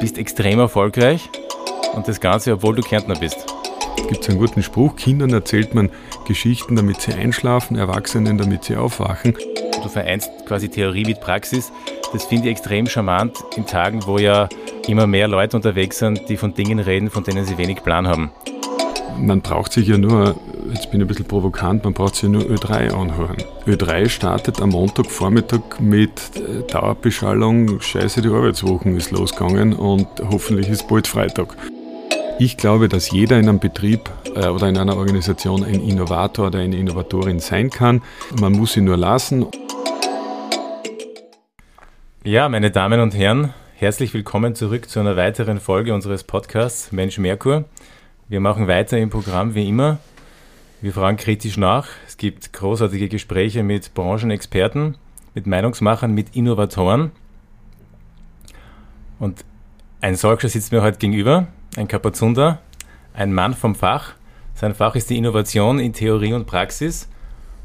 Bist extrem erfolgreich und das Ganze, obwohl du Kärntner bist. Es gibt einen guten Spruch, Kindern erzählt man Geschichten, damit sie einschlafen, Erwachsenen, damit sie aufwachen. Du vereinst quasi Theorie mit Praxis. Das finde ich extrem charmant in Tagen, wo ja immer mehr Leute unterwegs sind, die von Dingen reden, von denen sie wenig Plan haben. Man braucht sich ja nur, jetzt bin ich ein bisschen provokant, man braucht sich nur Ö3 anhören. Ö3 startet am Montagvormittag mit äh, Dauerbeschallung, scheiße, die Arbeitswochen ist losgegangen und hoffentlich ist bald Freitag. Ich glaube, dass jeder in einem Betrieb äh, oder in einer Organisation ein Innovator oder eine Innovatorin sein kann. Man muss sie nur lassen. Ja, meine Damen und Herren, herzlich willkommen zurück zu einer weiteren Folge unseres Podcasts Mensch Merkur. Wir machen weiter im Programm wie immer. Wir fragen kritisch nach. Es gibt großartige Gespräche mit Branchenexperten, mit Meinungsmachern, mit Innovatoren. Und ein solcher sitzt mir heute gegenüber ein Kapazunder, ein Mann vom Fach. Sein Fach ist die Innovation in Theorie und Praxis.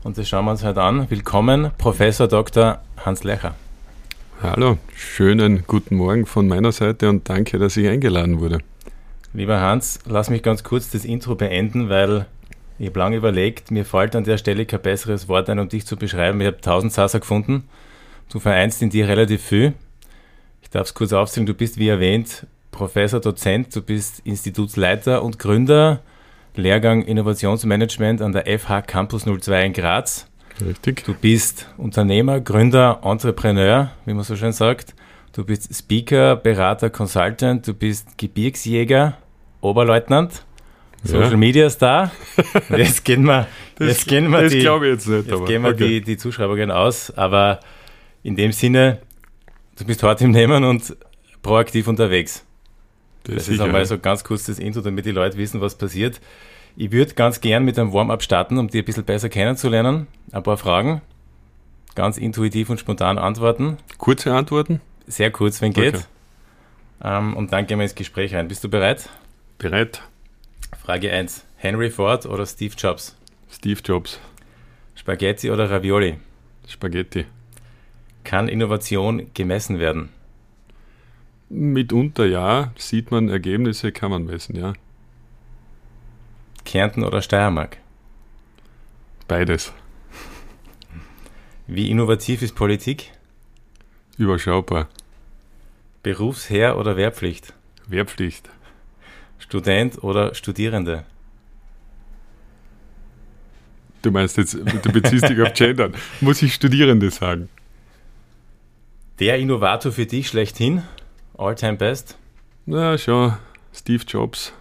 Und das schauen wir uns heute an. Willkommen, Professor Dr. Hans Lecher. Hallo, schönen guten Morgen von meiner Seite und danke, dass ich eingeladen wurde. Lieber Hans, lass mich ganz kurz das Intro beenden, weil ich habe lange überlegt, mir fällt an der Stelle kein besseres Wort ein, um dich zu beschreiben. Ich habe tausend Sasa gefunden. Du vereinst in dir relativ viel. Ich darf es kurz aufzählen, du bist wie erwähnt Professor, Dozent, du bist Institutsleiter und Gründer, Lehrgang Innovationsmanagement an der FH Campus 02 in Graz. Richtig. Du bist Unternehmer, Gründer, Entrepreneur, wie man so schön sagt. Du bist Speaker, Berater, Consultant, du bist Gebirgsjäger, Oberleutnant, Social ja. Media Star. Jetzt gehen wir, das, jetzt gehen wir das die, glaube ich jetzt nicht, jetzt gehen wir okay. die, die Zuschreibungen aus, aber in dem Sinne, du bist hart im Nehmen und proaktiv unterwegs. Das, das ist einmal so ganz kurz das Intro, damit die Leute wissen, was passiert. Ich würde ganz gern mit einem Warm-up starten, um dich ein bisschen besser kennenzulernen. Ein paar Fragen. Ganz intuitiv und spontan antworten. Kurze Antworten? Sehr kurz, wenn geht. Okay. Ähm, und dann gehen wir ins Gespräch ein. Bist du bereit? Bereit. Frage 1. Henry Ford oder Steve Jobs? Steve Jobs. Spaghetti oder Ravioli? Spaghetti. Kann Innovation gemessen werden? Mitunter ja, sieht man Ergebnisse, kann man messen, ja. Kärnten oder Steiermark? Beides. Wie innovativ ist Politik? Überschaubar. Berufsherr oder Wehrpflicht? Wehrpflicht. Student oder Studierende? Du meinst jetzt, du beziehst dich auf Gendern. Muss ich Studierende sagen? Der Innovator für dich schlechthin? All-time best? Na, schon. Steve Jobs.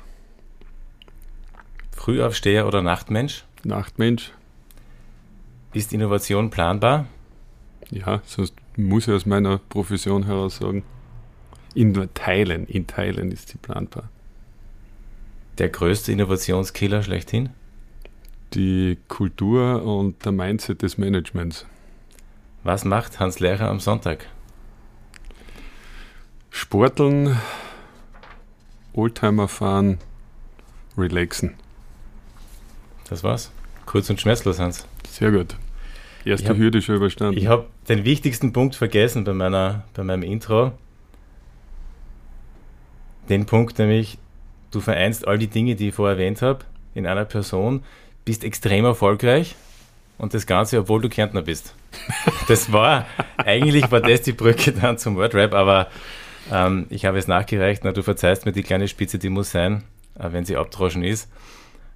Frühaufsteher oder Nachtmensch? Nachtmensch. Ist Innovation planbar? Ja, sonst muss ich aus meiner Profession heraus sagen. In Teilen, in Teilen ist sie planbar. Der größte Innovationskiller schlechthin? Die Kultur und der Mindset des Managements. Was macht Hans Lehrer am Sonntag? Sporteln, Oldtimer fahren, relaxen. Das war's. Kurz und schmerzlos, Hans. Sehr gut. Erste hab, Hürde schon überstanden. Ich habe den wichtigsten Punkt vergessen bei, meiner, bei meinem Intro. Den Punkt nämlich, du vereinst all die Dinge, die ich vorher erwähnt habe, in einer Person, bist extrem erfolgreich und das Ganze, obwohl du Kärntner bist. Das war, eigentlich war das die Brücke dann zum Wordrap, aber ähm, ich habe es nachgereicht. Na, du verzeihst mir die kleine Spitze, die muss sein, wenn sie abdroschen ist.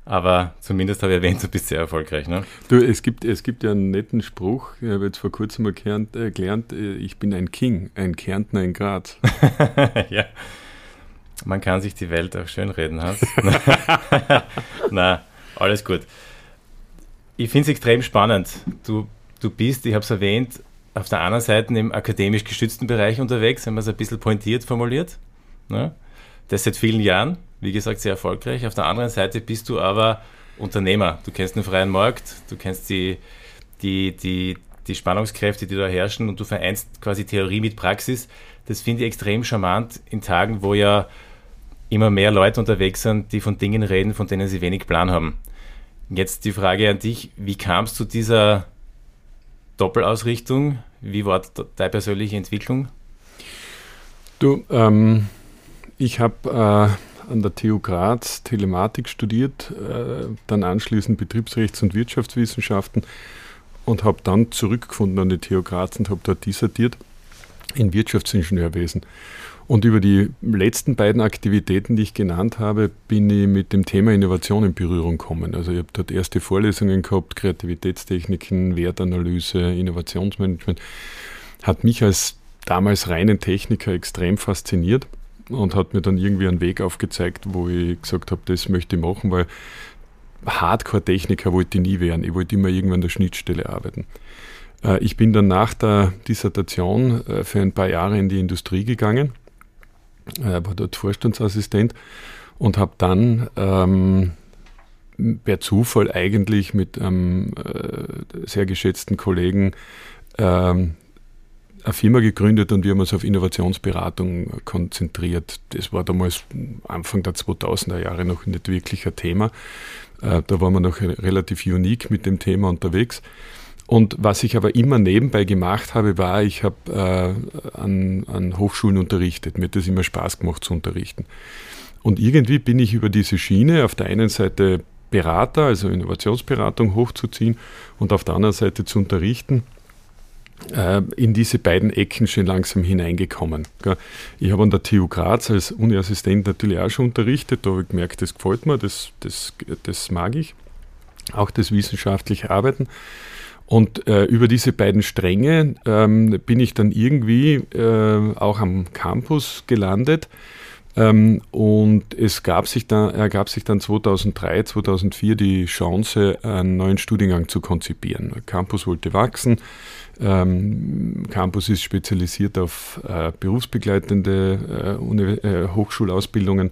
Aber zumindest habe ich erwähnt, du bist sehr erfolgreich. Ne? Du, es gibt, es gibt ja einen netten Spruch, ich habe jetzt vor kurzem mal gelernt, äh, äh, ich bin ein King, ein Kärntner in Graz. ja, man kann sich die Welt auch schön reden, Hans. Na, alles gut. Ich finde es extrem spannend. Du, du bist, ich habe es erwähnt, auf der anderen Seite im akademisch gestützten Bereich unterwegs, wenn man es ein bisschen pointiert formuliert. Ne? Das seit vielen Jahren, wie gesagt, sehr erfolgreich. Auf der anderen Seite bist du aber Unternehmer. Du kennst den freien Markt, du kennst die, die, die, die Spannungskräfte, die da herrschen und du vereinst quasi Theorie mit Praxis. Das finde ich extrem charmant in Tagen, wo ja immer mehr Leute unterwegs sind, die von Dingen reden, von denen sie wenig Plan haben. Jetzt die Frage an dich, wie kam es zu dieser Doppelausrichtung? Wie war deine persönliche Entwicklung? Du, ähm, ich habe äh, an der TU Graz Telematik studiert, äh, dann anschließend Betriebsrechts- und Wirtschaftswissenschaften und habe dann zurückgefunden an die TU Graz und habe dort dissertiert in Wirtschaftsingenieurwesen. Und über die letzten beiden Aktivitäten, die ich genannt habe, bin ich mit dem Thema Innovation in Berührung gekommen. Also ich habe dort erste Vorlesungen gehabt, Kreativitätstechniken, Wertanalyse, Innovationsmanagement. Hat mich als damals reinen Techniker extrem fasziniert und hat mir dann irgendwie einen Weg aufgezeigt, wo ich gesagt habe, das möchte ich machen, weil Hardcore-Techniker wollte ich nie werden. Ich wollte immer irgendwann an der Schnittstelle arbeiten. Äh, ich bin dann nach der Dissertation äh, für ein paar Jahre in die Industrie gegangen äh, war dort Vorstandsassistent und habe dann ähm, per Zufall eigentlich mit einem äh, sehr geschätzten Kollegen ähm, eine Firma gegründet und wir haben uns auf Innovationsberatung konzentriert. Das war damals Anfang der 2000er Jahre noch nicht wirklich ein Thema. Da waren wir noch relativ unique mit dem Thema unterwegs. Und was ich aber immer nebenbei gemacht habe, war, ich habe äh, an, an Hochschulen unterrichtet. Mir hat das immer Spaß gemacht zu unterrichten. Und irgendwie bin ich über diese Schiene auf der einen Seite Berater, also Innovationsberatung hochzuziehen und auf der anderen Seite zu unterrichten, äh, in diese beiden Ecken schon langsam hineingekommen. Ich habe an der TU Graz als Uniassistent natürlich auch schon unterrichtet, da habe ich gemerkt, das gefällt mir, das, das, das mag ich, auch das wissenschaftliche Arbeiten. Und äh, über diese beiden Stränge ähm, bin ich dann irgendwie äh, auch am Campus gelandet. Ähm, und es gab sich dann, ergab sich dann 2003, 2004 die Chance, einen neuen Studiengang zu konzipieren. Campus wollte wachsen. Ähm, Campus ist spezialisiert auf äh, berufsbegleitende äh, äh Hochschulausbildungen.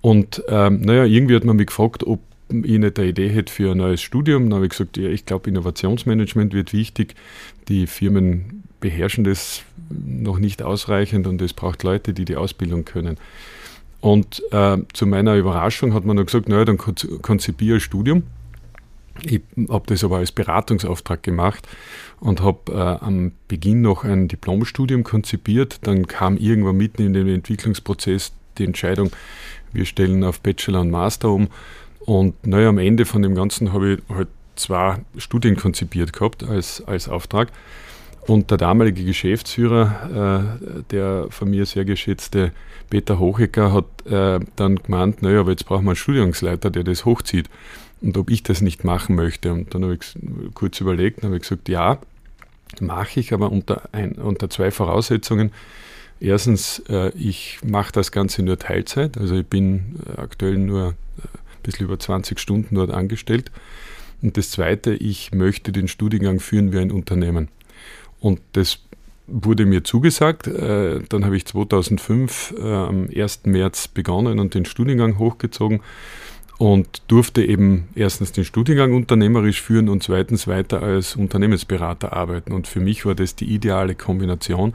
Und ähm, naja, irgendwie hat man mich gefragt, ob ich nicht eine Idee hätte für ein neues Studium. Dann habe ich gesagt, ja, ich glaube, Innovationsmanagement wird wichtig. Die Firmen beherrschen das noch nicht ausreichend und es braucht Leute, die die Ausbildung können. Und äh, zu meiner Überraschung hat man dann gesagt, naja, dann konzipiere ein Studium. Ich habe das aber als Beratungsauftrag gemacht und habe äh, am Beginn noch ein Diplomstudium konzipiert. Dann kam irgendwann mitten in den Entwicklungsprozess die Entscheidung, wir stellen auf Bachelor und Master um. Und naja, am Ende von dem Ganzen habe ich halt zwei Studien konzipiert gehabt als, als Auftrag. Und der damalige Geschäftsführer, äh, der von mir sehr geschätzte Peter Hochecker, hat äh, dann gemeint, naja, aber jetzt brauchen wir einen Studiumsleiter, der das hochzieht. Und ob ich das nicht machen möchte. Und dann habe ich kurz überlegt und habe gesagt, ja, mache ich, aber unter, ein, unter zwei Voraussetzungen. Erstens, äh, ich mache das Ganze nur Teilzeit, also ich bin äh, aktuell nur äh, bisschen über 20 Stunden dort angestellt. Und das Zweite, ich möchte den Studiengang führen wie ein Unternehmen. Und das wurde mir zugesagt. Äh, dann habe ich 2005 äh, am 1. März begonnen und den Studiengang hochgezogen und durfte eben erstens den Studiengang unternehmerisch führen und zweitens weiter als Unternehmensberater arbeiten. Und für mich war das die ideale Kombination,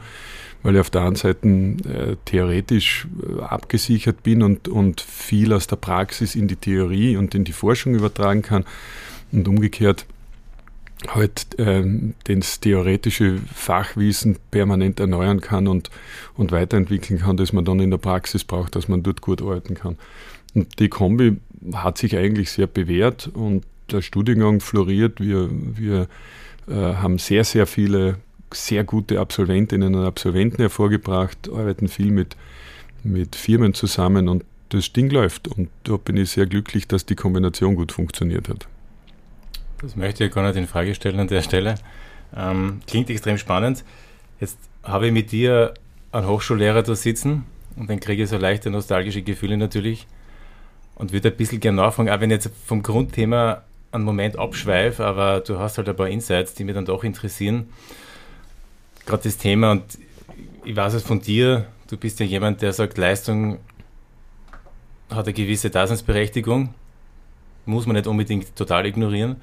weil ich auf der einen Seite äh, theoretisch äh, abgesichert bin und, und viel aus der Praxis in die Theorie und in die Forschung übertragen kann und umgekehrt halt äh, das theoretische Fachwissen permanent erneuern kann und, und weiterentwickeln kann, das man dann in der Praxis braucht, dass man dort gut arbeiten kann. Und die Kombi hat sich eigentlich sehr bewährt und der Studiengang floriert. Wir, wir äh, haben sehr, sehr viele sehr gute Absolventinnen und Absolventen hervorgebracht, arbeiten viel mit, mit Firmen zusammen und das Ding läuft. Und da bin ich sehr glücklich, dass die Kombination gut funktioniert hat. Das möchte ich gar nicht in Frage stellen an der Stelle. Ähm, klingt extrem spannend. Jetzt habe ich mit dir einen Hochschullehrer da sitzen und dann kriege ich so leichte nostalgische Gefühle natürlich und würde ein bisschen gerne nachfragen, auch wenn ich jetzt vom Grundthema einen Moment abschweife, aber du hast halt ein paar Insights, die mich dann doch interessieren gerade das Thema und ich weiß es von dir, du bist ja jemand, der sagt, Leistung hat eine gewisse Daseinsberechtigung, muss man nicht unbedingt total ignorieren.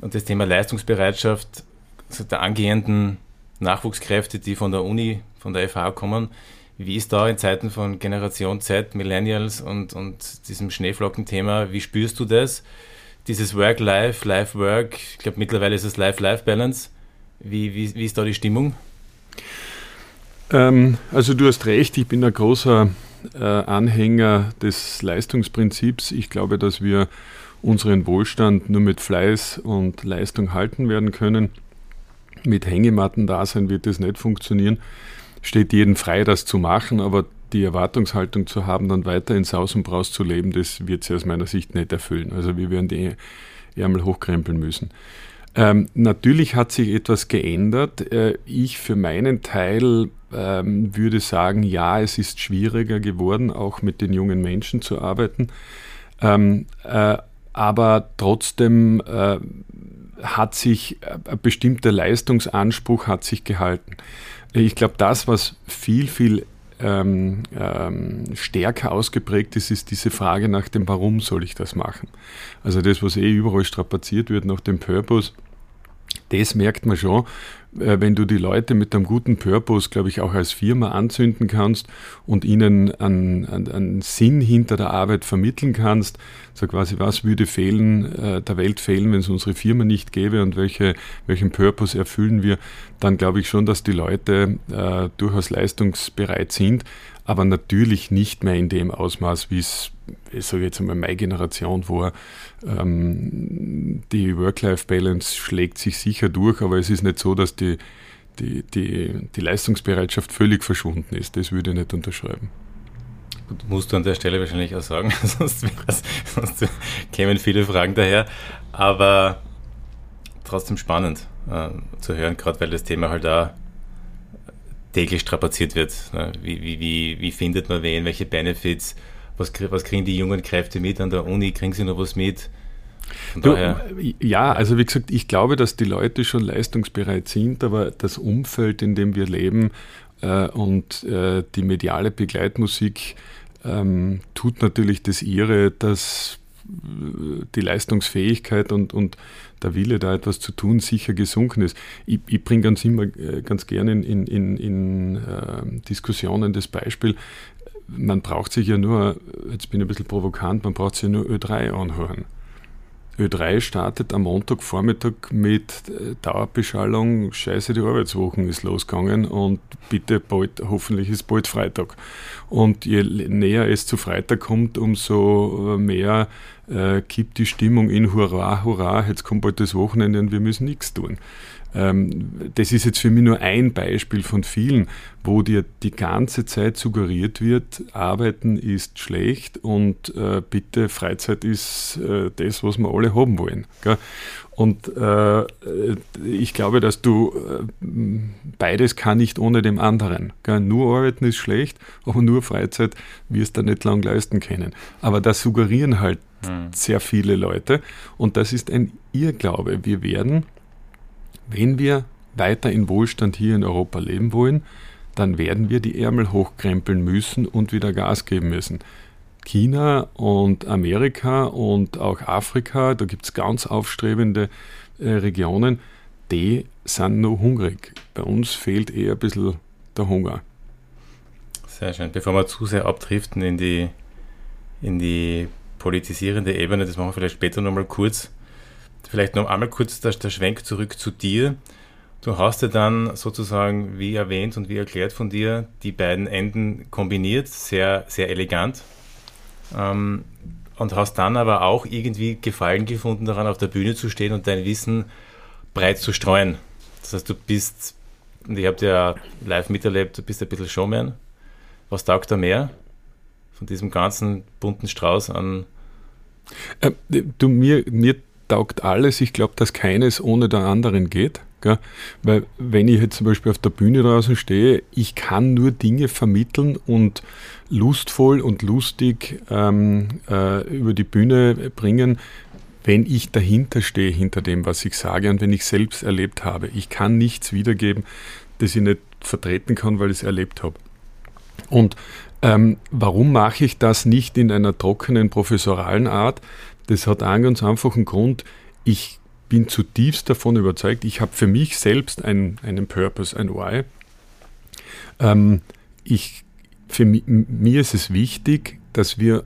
Und das Thema Leistungsbereitschaft also der angehenden Nachwuchskräfte, die von der Uni, von der FH kommen, wie ist da in Zeiten von Generation Z, Millennials und, und diesem Schneeflockenthema, wie spürst du das? Dieses Work-Life, Life-Work, ich glaube mittlerweile ist es Life-Life-Balance. Wie, wie, wie ist da die Stimmung? Ähm, also du hast recht, ich bin ein großer äh, Anhänger des Leistungsprinzips. Ich glaube, dass wir unseren Wohlstand nur mit Fleiß und Leistung halten werden können. Mit Hängematten da sein wird das nicht funktionieren. Steht jedem frei, das zu machen, aber die Erwartungshaltung zu haben, dann weiter in Saus und Braus zu leben, das wird sie aus meiner Sicht nicht erfüllen. Also wir werden die Ärmel hochkrempeln müssen. Ähm, natürlich hat sich etwas geändert. Äh, ich für meinen Teil ähm, würde sagen, ja, es ist schwieriger geworden, auch mit den jungen Menschen zu arbeiten. Ähm, äh, aber trotzdem äh, hat sich äh, ein bestimmter Leistungsanspruch hat sich gehalten. Ich glaube, das, was viel, viel ähm, ähm, stärker ausgeprägt ist, ist diese Frage nach dem Warum soll ich das machen? Also das, was eh überall strapaziert wird nach dem Purpose, das merkt man schon, wenn du die Leute mit einem guten Purpose, glaube ich, auch als Firma anzünden kannst und ihnen einen, einen, einen, Sinn hinter der Arbeit vermitteln kannst, so quasi, was würde fehlen, äh, der Welt fehlen, wenn es unsere Firma nicht gäbe und welche, welchen Purpose erfüllen wir, dann glaube ich schon, dass die Leute äh, durchaus leistungsbereit sind, aber natürlich nicht mehr in dem Ausmaß, wie es, ich sage jetzt einmal, meine Generation war. Ähm, die Work-Life-Balance schlägt sich sicher durch, aber es ist nicht so, dass die, die, die, die Leistungsbereitschaft völlig verschwunden ist. Das würde ich nicht unterschreiben. Das musst du an der Stelle wahrscheinlich auch sagen, sonst, sonst kämen viele Fragen daher. Aber trotzdem spannend äh, zu hören, gerade weil das Thema halt da täglich strapaziert wird. Ne? Wie, wie, wie, wie findet man wen, welche Benefits, was, was kriegen die jungen Kräfte mit an der Uni, kriegen sie noch was mit? Du, ja, also wie gesagt, ich glaube, dass die Leute schon leistungsbereit sind, aber das Umfeld, in dem wir leben äh, und äh, die mediale Begleitmusik ähm, tut natürlich das ihre, dass die Leistungsfähigkeit und, und der Wille, da etwas zu tun, sicher gesunken ist. Ich, ich bringe ganz immer äh, ganz gerne in, in, in äh, Diskussionen das Beispiel, man braucht sich ja nur, jetzt bin ich ein bisschen provokant, man braucht sich ja nur Ö3 anhören. Ö3 startet am Montagvormittag mit äh, Dauerbeschallung, scheiße, die Arbeitswochen ist losgegangen und bitte bald, hoffentlich ist bald Freitag. Und je näher es zu Freitag kommt, umso mehr äh, kippt die Stimmung in Hurra, Hurra, jetzt kommt bald das Wochenende und wir müssen nichts tun. Ähm, das ist jetzt für mich nur ein Beispiel von vielen, wo dir die ganze Zeit suggeriert wird, Arbeiten ist schlecht und äh, bitte Freizeit ist äh, das, was wir alle haben wollen. Und äh, ich glaube, dass du beides kann nicht ohne dem anderen. Nur arbeiten ist schlecht, aber nur Freizeit wirst du nicht lang leisten können. Aber das suggerieren halt hm. sehr viele Leute und das ist ein Irrglaube. Wir werden, wenn wir weiter in Wohlstand hier in Europa leben wollen, dann werden wir die Ärmel hochkrempeln müssen und wieder Gas geben müssen. China und Amerika und auch Afrika, da gibt es ganz aufstrebende äh, Regionen, die sind nur hungrig. Bei uns fehlt eher ein bisschen der Hunger. Sehr schön. Bevor wir zu sehr abdriften in die, in die politisierende Ebene, das machen wir vielleicht später nochmal kurz. Vielleicht noch einmal kurz der, Schwenk zurück zu dir. Du hast ja dann sozusagen, wie erwähnt und wie erklärt von dir, die beiden Enden kombiniert, sehr, sehr elegant. Ähm, und hast dann aber auch irgendwie Gefallen gefunden daran, auf der Bühne zu stehen und dein Wissen breit zu streuen. Das heißt, du bist, und ich habe dir ja live miterlebt, du bist ein bisschen Showman. Was taugt da mehr? Von diesem ganzen bunten Strauß an äh, du, mir, mir taugt alles. Ich glaube, dass keines ohne der anderen geht. Gell? Weil wenn ich jetzt zum Beispiel auf der Bühne draußen stehe, ich kann nur Dinge vermitteln und lustvoll und lustig ähm, äh, über die Bühne bringen, wenn ich dahinter stehe, hinter dem, was ich sage und wenn ich selbst erlebt habe. Ich kann nichts wiedergeben, das ich nicht vertreten kann, weil ich es erlebt habe. Und ähm, warum mache ich das nicht in einer trockenen, professoralen Art? Das hat einen ganz einfachen Grund. Ich bin zutiefst davon überzeugt, ich habe für mich selbst einen, einen Purpose, ein Why. Ähm, ich, für mi, mir ist es wichtig, dass wir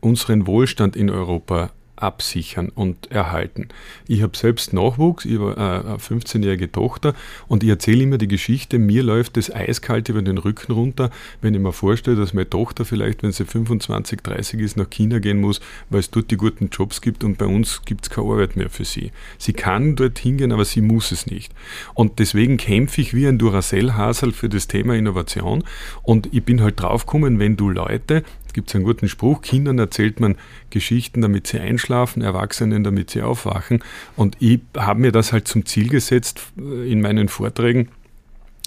unseren Wohlstand in Europa absichern und erhalten. Ich habe selbst Nachwuchs, ich habe eine 15-jährige Tochter und ich erzähle immer die Geschichte, mir läuft das eiskalt über den Rücken runter, wenn ich mir vorstelle, dass meine Tochter vielleicht, wenn sie 25, 30 ist, nach China gehen muss, weil es dort die guten Jobs gibt und bei uns gibt es keine Arbeit mehr für sie. Sie kann dort hingehen, aber sie muss es nicht. Und deswegen kämpfe ich wie ein Duracell-Hasel für das Thema Innovation und ich bin halt draufgekommen, wenn du Leute gibt es einen guten Spruch, Kindern erzählt man Geschichten, damit sie einschlafen, Erwachsenen, damit sie aufwachen. Und ich habe mir das halt zum Ziel gesetzt äh, in meinen Vorträgen,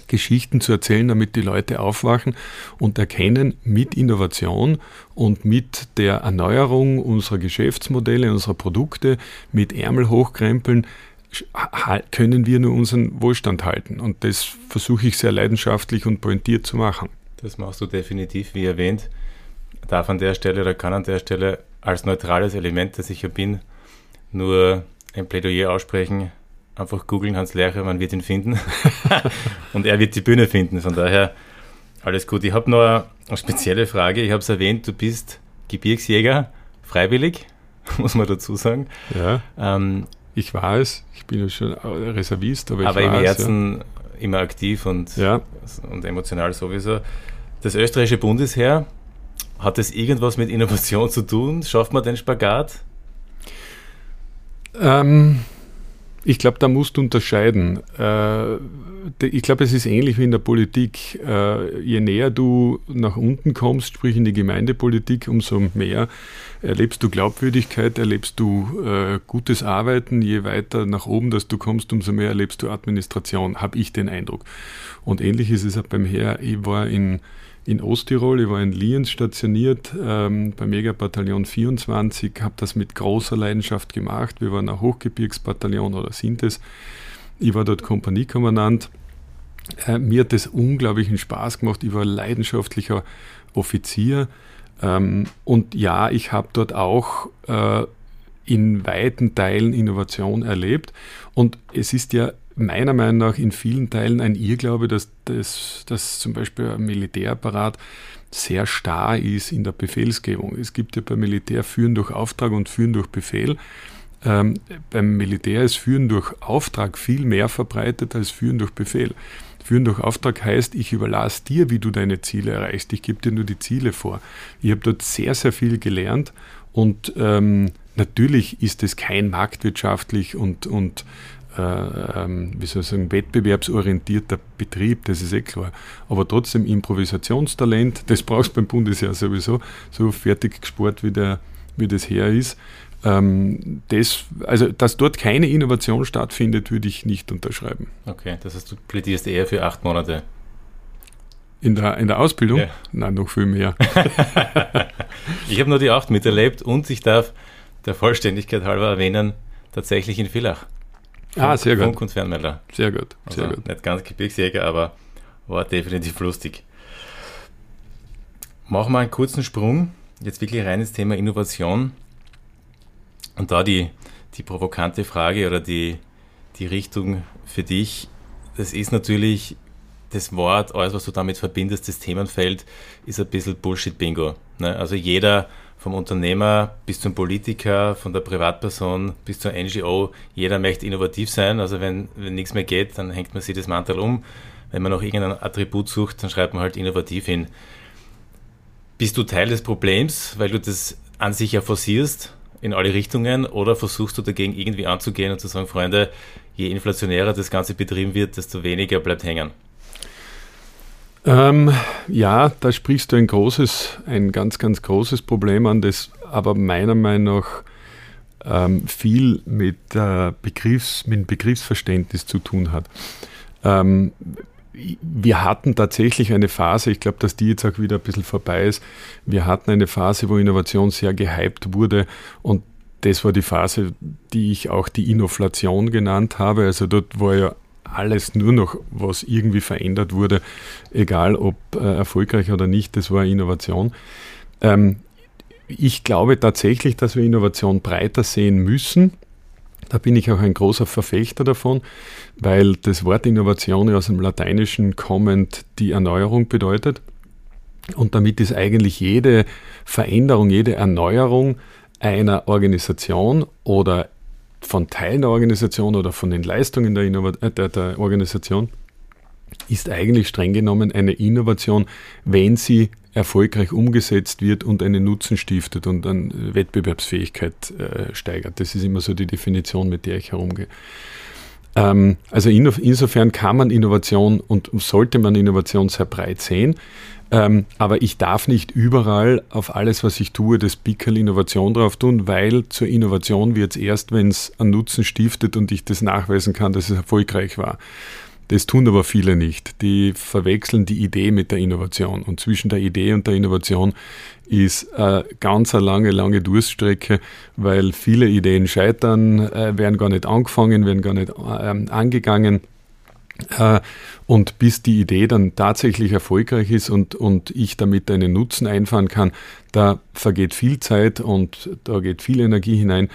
Geschichten zu erzählen, damit die Leute aufwachen und erkennen, mit Innovation und mit der Erneuerung unserer Geschäftsmodelle, unserer Produkte, mit Ärmel hochkrempeln, können wir nur unseren Wohlstand halten. Und das versuche ich sehr leidenschaftlich und pointiert zu machen. Das machst du definitiv, wie erwähnt darf an der Stelle oder kann an der Stelle als neutrales Element, das ich ja bin, nur ein Plädoyer aussprechen. Einfach googeln Hans Lercher, man wird ihn finden. und er wird die Bühne finden. Von daher alles gut. Ich habe noch eine spezielle Frage. Ich habe es erwähnt, du bist Gebirgsjäger, freiwillig, muss man dazu sagen. Ja. Ähm, ich war es. Ich bin ja schon Reservist, aber, aber im Herzen ja. immer aktiv und, ja. und emotional sowieso. Das österreichische Bundesheer hat das irgendwas mit Innovation zu tun? Schafft man den Spagat? Ähm, ich glaube, da musst du unterscheiden. Äh, ich glaube, es ist ähnlich wie in der Politik. Äh, je näher du nach unten kommst, sprich in die Gemeindepolitik, umso mehr erlebst du Glaubwürdigkeit, erlebst du äh, gutes Arbeiten. Je weiter nach oben dass du kommst, umso mehr erlebst du Administration, habe ich den Eindruck. Und ähnlich ist es auch beim Heer. Ich war in in Osttirol. Ich war in Lienz stationiert ähm, beim Megabataillon 24, habe das mit großer Leidenschaft gemacht. Wir waren ein Hochgebirgsbataillon oder sind es. Ich war dort Kompaniekommandant. Äh, mir hat das unglaublichen Spaß gemacht. Ich war leidenschaftlicher Offizier. Ähm, und ja, ich habe dort auch äh, in weiten Teilen Innovation erlebt. Und es ist ja meiner Meinung nach in vielen Teilen ein Irrglaube, dass, das, dass zum Beispiel ein Militärapparat sehr starr ist in der Befehlsgebung. Es gibt ja beim Militär Führen durch Auftrag und Führen durch Befehl. Ähm, beim Militär ist Führen durch Auftrag viel mehr verbreitet als Führen durch Befehl. Führen durch Auftrag heißt, ich überlasse dir, wie du deine Ziele erreichst. Ich gebe dir nur die Ziele vor. Ich habe dort sehr, sehr viel gelernt und ähm, natürlich ist es kein marktwirtschaftlich und, und wie soll ich sagen, wettbewerbsorientierter Betrieb, das ist eh klar. Aber trotzdem Improvisationstalent, das brauchst du beim Bundesheer sowieso, so fertig gespart wie, der, wie das her ist. Ähm, das, also, dass dort keine Innovation stattfindet, würde ich nicht unterschreiben. Okay, das heißt, du plädierst eher für acht Monate. In der, in der Ausbildung? Ja. Nein, noch viel mehr. ich habe nur die acht miterlebt und ich darf der Vollständigkeit halber erwähnen, tatsächlich in Villach. Ah, sehr gut. Funk und Fernmelder. Sehr gut, sehr also gut. Nicht ganz Gebirgsjäger, aber war definitiv lustig. Machen wir einen kurzen Sprung, jetzt wirklich rein ins Thema Innovation. Und da die, die provokante Frage oder die, die Richtung für dich, das ist natürlich das Wort, alles was du damit verbindest, das Themenfeld, ist ein bisschen Bullshit-Bingo. Ne? Also jeder vom Unternehmer bis zum Politiker, von der Privatperson bis zur NGO, jeder möchte innovativ sein. Also wenn, wenn nichts mehr geht, dann hängt man sich das Mantel um. Wenn man noch irgendein Attribut sucht, dann schreibt man halt innovativ hin. Bist du Teil des Problems, weil du das an sich ja forcierst in alle Richtungen oder versuchst du dagegen irgendwie anzugehen und zu sagen, Freunde, je inflationärer das Ganze betrieben wird, desto weniger bleibt hängen? Ähm, ja, da sprichst du ein großes, ein ganz, ganz großes Problem an, das aber meiner Meinung nach ähm, viel mit, äh, Begriffs, mit Begriffsverständnis zu tun hat. Ähm, wir hatten tatsächlich eine Phase, ich glaube, dass die jetzt auch wieder ein bisschen vorbei ist. Wir hatten eine Phase, wo Innovation sehr gehypt wurde und das war die Phase, die ich auch die Inflation genannt habe. Also dort war ja alles nur noch, was irgendwie verändert wurde, egal ob äh, erfolgreich oder nicht, das war Innovation. Ähm, ich glaube tatsächlich, dass wir Innovation breiter sehen müssen. Da bin ich auch ein großer Verfechter davon, weil das Wort Innovation aus dem Lateinischen kommend die Erneuerung bedeutet. Und damit ist eigentlich jede Veränderung, jede Erneuerung einer Organisation oder von Teilen der Organisation oder von den Leistungen der, Innovat äh, der, der Organisation ist eigentlich streng genommen eine Innovation, wenn sie erfolgreich umgesetzt wird und einen Nutzen stiftet und dann Wettbewerbsfähigkeit äh, steigert. Das ist immer so die Definition, mit der ich herumgehe. Ähm, also in, insofern kann man Innovation und sollte man Innovation sehr breit sehen. Ähm, aber ich darf nicht überall auf alles, was ich tue, das Pickel Innovation drauf tun, weil zur Innovation wird es erst, wenn es einen Nutzen stiftet und ich das nachweisen kann, dass es erfolgreich war. Das tun aber viele nicht. Die verwechseln die Idee mit der Innovation. Und zwischen der Idee und der Innovation ist eine ganz eine lange, lange Durststrecke, weil viele Ideen scheitern, äh, werden gar nicht angefangen, werden gar nicht äh, angegangen. Äh, und bis die Idee dann tatsächlich erfolgreich ist und, und ich damit einen Nutzen einfahren kann, da vergeht viel Zeit und da geht viel Energie hinein.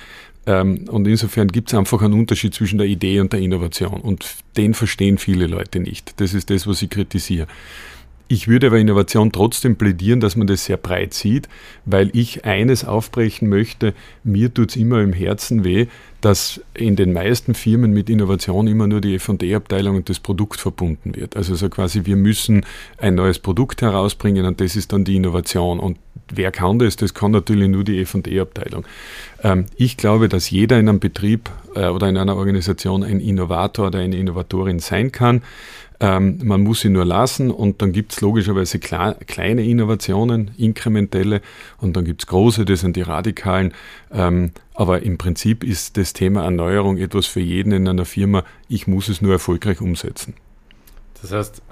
Ähm, und insofern gibt es einfach einen Unterschied zwischen der Idee und der Innovation. Und den verstehen viele Leute nicht. Das ist das, was ich kritisiere. Ich würde bei Innovation trotzdem plädieren, dass man das sehr breit sieht, weil ich eines aufbrechen möchte. Mir tut es immer im Herzen weh, dass in den meisten Firmen mit Innovation immer nur die FD-Abteilung und das Produkt verbunden wird. Also so quasi, wir müssen ein neues Produkt herausbringen und das ist dann die Innovation. Und wer kann das? Das kann natürlich nur die FD-Abteilung. Ähm, ich glaube, dass jeder in einem Betrieb äh, oder in einer Organisation ein Innovator oder eine Innovatorin sein kann. Ähm, man muss sie nur lassen und dann gibt es logischerweise kleine Innovationen, inkrementelle und dann gibt es große, das sind die radikalen. Ähm, aber im Prinzip ist das Thema Erneuerung etwas für jeden in einer Firma. Ich muss es nur erfolgreich umsetzen. Das heißt,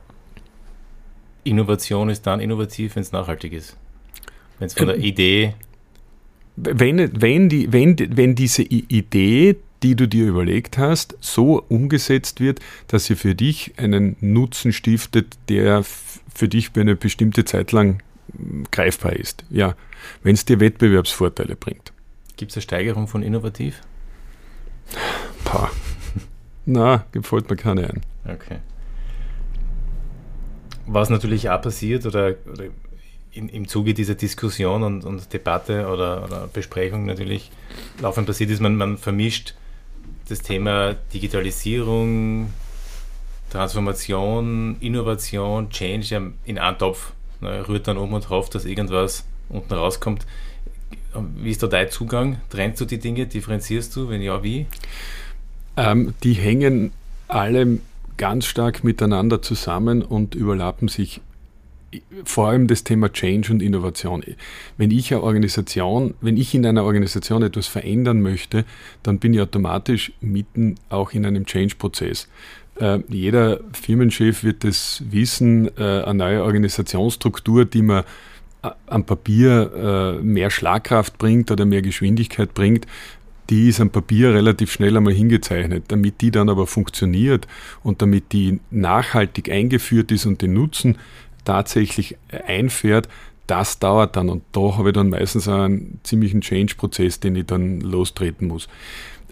Innovation ist dann innovativ, wenn es nachhaltig ist. Wenn es von der Idee. Wenn, wenn, die, wenn, wenn diese Idee die du dir überlegt hast, so umgesetzt wird, dass sie für dich einen Nutzen stiftet, der für dich für eine bestimmte Zeit lang hm, greifbar ist. Ja, wenn es dir Wettbewerbsvorteile bringt. Gibt es eine Steigerung von innovativ? Pah. Na, gefällt mir keine ein. Okay. Was natürlich auch passiert oder, oder in, im Zuge dieser Diskussion und, und Debatte oder, oder, Besprechung natürlich laufend passiert ist, man, man vermischt das Thema Digitalisierung, Transformation, Innovation, Change in einen Topf. Ne, rührt dann um und hofft, dass irgendwas unten rauskommt. Wie ist da dein Zugang? Trennst du die Dinge? Differenzierst du? Wenn ja, wie? Ähm, die hängen alle ganz stark miteinander zusammen und überlappen sich vor allem das Thema Change und Innovation. Wenn ich eine Organisation, wenn ich in einer Organisation etwas verändern möchte, dann bin ich automatisch mitten auch in einem Change-Prozess. Äh, jeder Firmenchef wird das wissen, äh, eine neue Organisationsstruktur, die man äh, am Papier äh, mehr Schlagkraft bringt oder mehr Geschwindigkeit bringt, die ist am Papier relativ schnell einmal hingezeichnet. Damit die dann aber funktioniert und damit die nachhaltig eingeführt ist und den Nutzen tatsächlich einfährt, das dauert dann und da habe ich dann meistens einen ziemlichen Change-Prozess, den ich dann lostreten muss.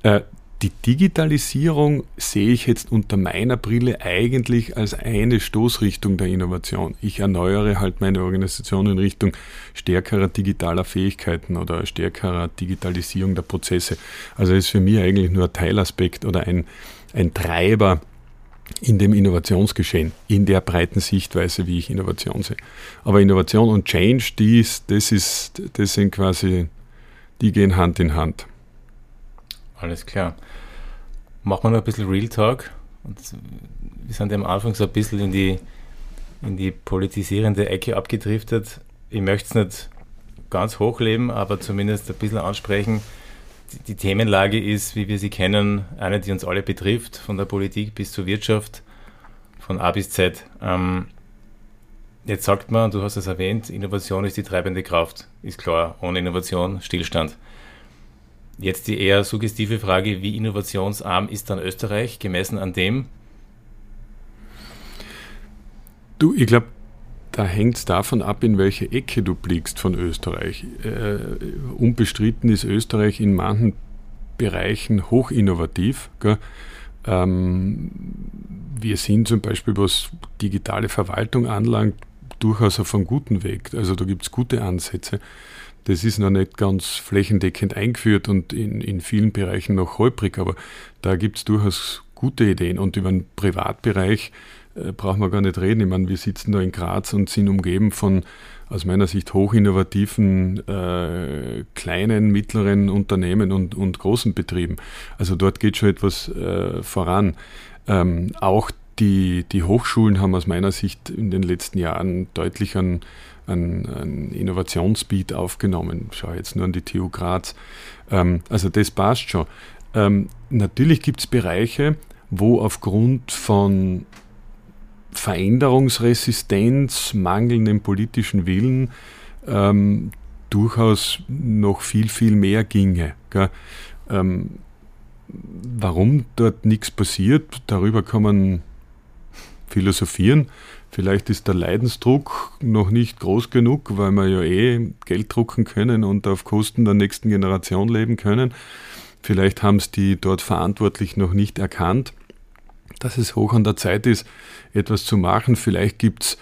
Äh, die Digitalisierung sehe ich jetzt unter meiner Brille eigentlich als eine Stoßrichtung der Innovation. Ich erneuere halt meine Organisation in Richtung stärkerer digitaler Fähigkeiten oder stärkerer Digitalisierung der Prozesse. Also ist für mich eigentlich nur ein Teilaspekt oder ein, ein Treiber in dem Innovationsgeschehen, in der breiten Sichtweise, wie ich Innovation sehe. Aber Innovation und Change, die ist, das, ist, das sind quasi, die gehen Hand in Hand. Alles klar. Machen wir noch ein bisschen Real Talk. Und wir sind ja am Anfang so ein bisschen in die, in die politisierende Ecke abgedriftet. Ich möchte es nicht ganz hochleben, aber zumindest ein bisschen ansprechen die Themenlage ist, wie wir sie kennen, eine, die uns alle betrifft, von der Politik bis zur Wirtschaft, von A bis Z. Ähm, jetzt sagt man, du hast es erwähnt, Innovation ist die treibende Kraft. Ist klar, ohne Innovation Stillstand. Jetzt die eher suggestive Frage, wie innovationsarm ist dann Österreich gemessen an dem? Du, ich glaube, da hängt es davon ab, in welche Ecke du blickst von Österreich. Äh, unbestritten ist Österreich in manchen Bereichen hochinnovativ. Ähm, wir sind zum Beispiel, was digitale Verwaltung anlangt, durchaus auf einem guten Weg. Also da gibt es gute Ansätze. Das ist noch nicht ganz flächendeckend eingeführt und in, in vielen Bereichen noch holprig, aber da gibt es durchaus gute Ideen. Und über den Privatbereich äh, brauchen wir gar nicht reden. Ich meine, wir sitzen da in Graz und sind umgeben von aus meiner Sicht hochinnovativen äh, kleinen, mittleren Unternehmen und, und großen Betrieben. Also dort geht schon etwas äh, voran. Ähm, auch die, die Hochschulen haben aus meiner Sicht in den letzten Jahren deutlich an, an, an Innovationsbeat aufgenommen. Schau jetzt nur an die TU Graz. Ähm, also das passt schon. Ähm, natürlich gibt es Bereiche, wo aufgrund von Veränderungsresistenz, mangelndem politischen Willen ähm, durchaus noch viel, viel mehr ginge. Ähm, warum dort nichts passiert, darüber kann man philosophieren. Vielleicht ist der Leidensdruck noch nicht groß genug, weil wir ja eh Geld drucken können und auf Kosten der nächsten Generation leben können. Vielleicht haben es die dort verantwortlich noch nicht erkannt, dass es hoch an der Zeit ist, etwas zu machen. Vielleicht gibt es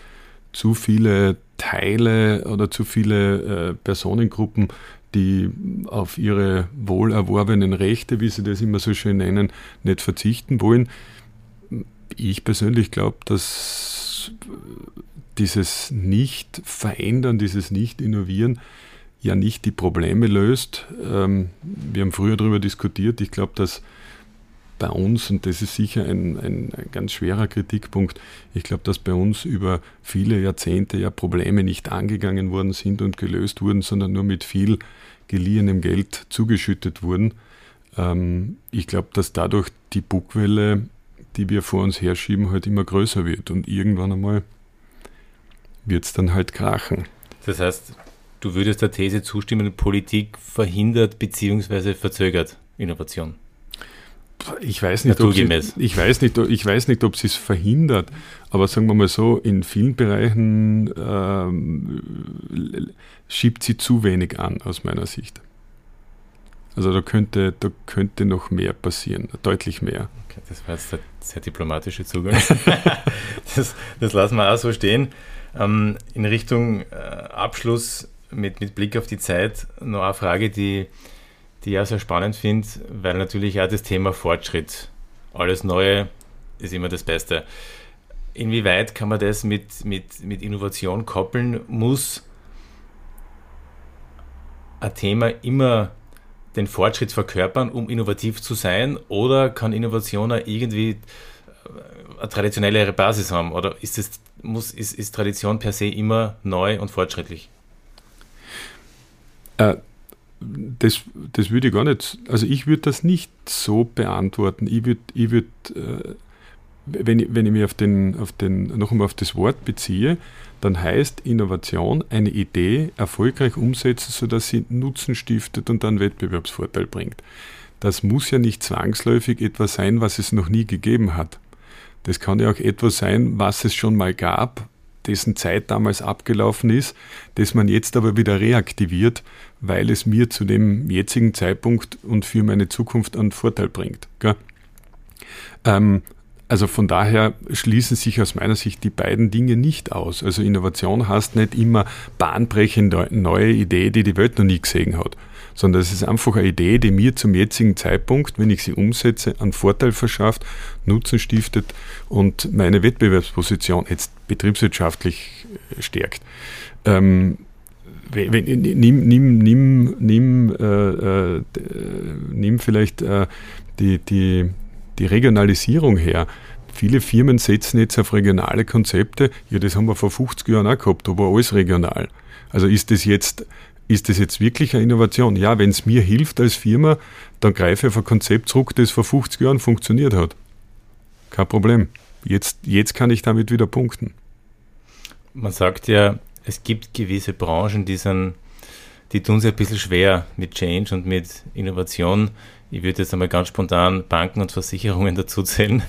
zu viele Teile oder zu viele äh, Personengruppen, die auf ihre wohlerworbenen Rechte, wie sie das immer so schön nennen, nicht verzichten wollen. Ich persönlich glaube, dass dieses Nicht-Verändern, dieses Nicht-Innovieren ja nicht die Probleme löst. Ähm, wir haben früher darüber diskutiert. Ich glaube, dass bei uns, und das ist sicher ein, ein, ein ganz schwerer Kritikpunkt, ich glaube, dass bei uns über viele Jahrzehnte ja Probleme nicht angegangen worden sind und gelöst wurden, sondern nur mit viel geliehenem Geld zugeschüttet wurden. Ähm, ich glaube, dass dadurch die Bugwelle, die wir vor uns herschieben, halt immer größer wird und irgendwann einmal wird es dann halt krachen. Das heißt, du würdest der These zustimmen, Politik verhindert bzw. verzögert Innovation? Ich weiß nicht, ob sie, ich weiß nicht, ich weiß nicht, ob sie es verhindert, aber sagen wir mal so, in vielen Bereichen ähm, schiebt sie zu wenig an, aus meiner Sicht. Also da könnte, da könnte noch mehr passieren, deutlich mehr. Okay, das war jetzt der sehr diplomatische Zugang. das, das lassen wir auch so stehen. Ähm, in Richtung äh, Abschluss mit, mit Blick auf die Zeit noch eine Frage, die die ich auch sehr spannend finde, weil natürlich auch das Thema Fortschritt, alles Neue ist immer das Beste. Inwieweit kann man das mit, mit, mit Innovation koppeln? Muss ein Thema immer den Fortschritt verkörpern, um innovativ zu sein? Oder kann Innovation auch irgendwie äh, eine traditionellere Basis haben? Oder ist, es, muss, ist, ist Tradition per se immer neu und fortschrittlich? Äh, das, das würde ich gar nicht, also ich würde das nicht so beantworten. Ich würde, ich würd, äh, wenn, ich, wenn ich mich auf den, auf den, noch einmal auf das Wort beziehe, dann heißt Innovation eine Idee erfolgreich umsetzen, sodass sie Nutzen stiftet und dann Wettbewerbsvorteil bringt. Das muss ja nicht zwangsläufig etwas sein, was es noch nie gegeben hat. Das kann ja auch etwas sein, was es schon mal gab, dessen Zeit damals abgelaufen ist, das man jetzt aber wieder reaktiviert, weil es mir zu dem jetzigen Zeitpunkt und für meine Zukunft einen Vorteil bringt. Ähm, also von daher schließen sich aus meiner Sicht die beiden Dinge nicht aus. Also Innovation heißt nicht immer bahnbrechende neue Idee, die die Welt noch nie gesehen hat, sondern es ist einfach eine Idee, die mir zum jetzigen Zeitpunkt, wenn ich sie umsetze, einen Vorteil verschafft, Nutzen stiftet und meine Wettbewerbsposition jetzt betriebswirtschaftlich stärkt. Ähm, wenn, nimm, nimm, nimm, nimm, äh, äh, nimm vielleicht äh, die, die, die Regionalisierung her. Viele Firmen setzen jetzt auf regionale Konzepte. Ja, das haben wir vor 50 Jahren auch gehabt, aber alles regional. Also ist das jetzt, ist das jetzt wirklich eine Innovation? Ja, wenn es mir hilft als Firma, dann greife ich auf ein Konzept zurück, das vor 50 Jahren funktioniert hat. Kein Problem. Jetzt, jetzt kann ich damit wieder punkten. Man sagt ja, es gibt gewisse Branchen, die sind, die tun sich ein bisschen schwer mit Change und mit Innovation. Ich würde jetzt einmal ganz spontan Banken und Versicherungen dazu zählen.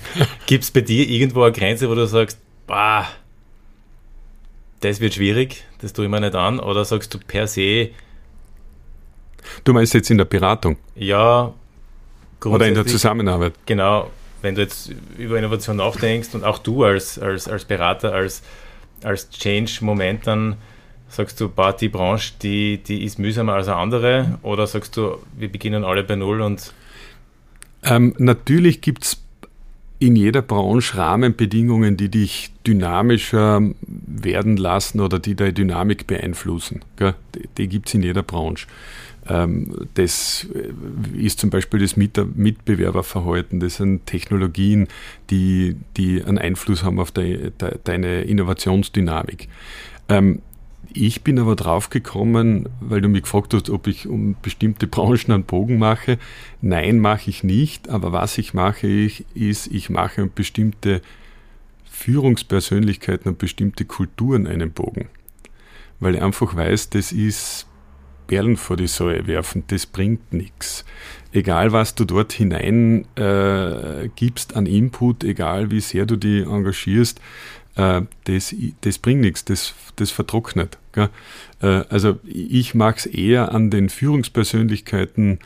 Gibt es bei dir irgendwo eine Grenze, wo du sagst, bah, das wird schwierig, das tue ich mir nicht an? Oder sagst du per se. Du meinst jetzt in der Beratung? Ja. Oder in der Zusammenarbeit? Genau. Wenn du jetzt über Innovation nachdenkst und auch du als, als, als Berater, als als Change-Moment dann sagst du, bah, die Branche, die, die ist mühsamer als eine andere? Oder sagst du, wir beginnen alle bei Null und. Ähm, natürlich gibt es in jeder Branche Rahmenbedingungen, die dich dynamischer werden lassen oder die deine Dynamik beeinflussen. Gell? Die, die gibt es in jeder Branche. Ähm, das ist zum Beispiel das Mitbewerberverhalten, das sind Technologien, die, die einen Einfluss haben auf de, de, deine Innovationsdynamik. Ähm, ich bin aber drauf gekommen, weil du mich gefragt hast, ob ich um bestimmte Branchen einen Bogen mache. Nein, mache ich nicht. Aber was ich mache, ich, ist, ich mache um bestimmte Führungspersönlichkeiten und bestimmte Kulturen einen Bogen. Weil ich einfach weiß, das ist Perlen vor die Säue werfen, das bringt nichts. Egal, was du dort hinein äh, gibst an Input, egal wie sehr du die engagierst, äh, das, das bringt nichts, das, das vertrocknet. Äh, also ich mag es eher an den Führungspersönlichkeiten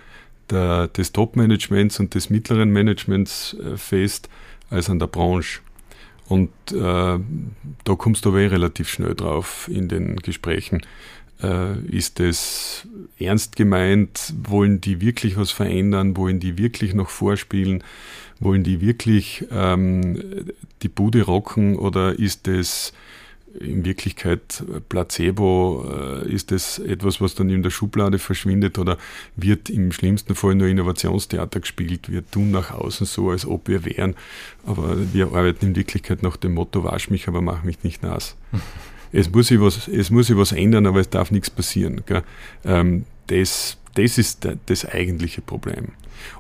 der, des Top-Managements und des mittleren Managements äh, fest, als an der Branche. Und da kommst du aber eh relativ schnell drauf in den Gesprächen. Äh, ist es ernst gemeint? Wollen die wirklich was verändern? Wollen die wirklich noch vorspielen? Wollen die wirklich ähm, die Bude rocken oder ist es in Wirklichkeit Placebo? Äh, ist es etwas, was dann in der Schublade verschwindet oder wird im schlimmsten Fall nur Innovationstheater gespielt? Wir tun nach außen so, als ob wir wären, aber wir arbeiten in Wirklichkeit nach dem Motto, wasch mich, aber mach mich nicht nass. es muss sich was, es muss sich was ändern, aber es darf nichts passieren. Ähm, das, das ist das eigentliche Problem.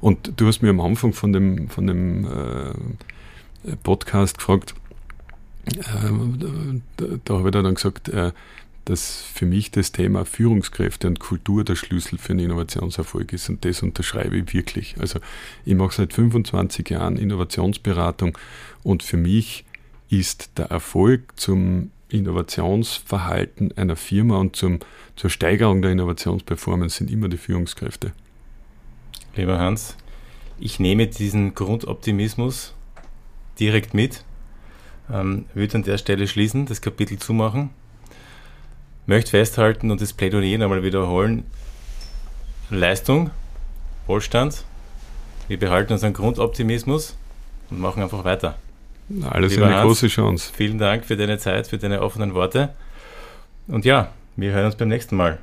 Und du hast mir am Anfang von dem, von dem äh, Podcast gefragt, äh, da, da, habe ich dann gesagt, äh, dass für mich das Thema Führungskräfte und Kultur der Schlüssel für einen Innovationserfolg ist. Und das unterschreibe ich wirklich. Also ich mache seit 25 Jahren Innovationsberatung und für mich ist der Erfolg zum Innovationsverhalten einer Firma und zum, zur Steigerung der Innovationsperformance sind immer die Führungskräfte. Lieber Hans, ich nehme diesen Grundoptimismus direkt mit, ähm, würde an der Stelle schließen, das Kapitel zumachen, möchte festhalten und das Plädoyer nochmal wiederholen. Leistung, Wohlstand, wir behalten unseren Grundoptimismus und machen einfach weiter. Alles Lieber eine Hans, große Chance. Vielen Dank für deine Zeit, für deine offenen Worte. Und ja, wir hören uns beim nächsten Mal.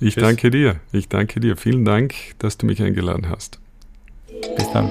Ich Tschüss. danke dir. Ich danke dir. Vielen Dank, dass du mich eingeladen hast. Bis dann.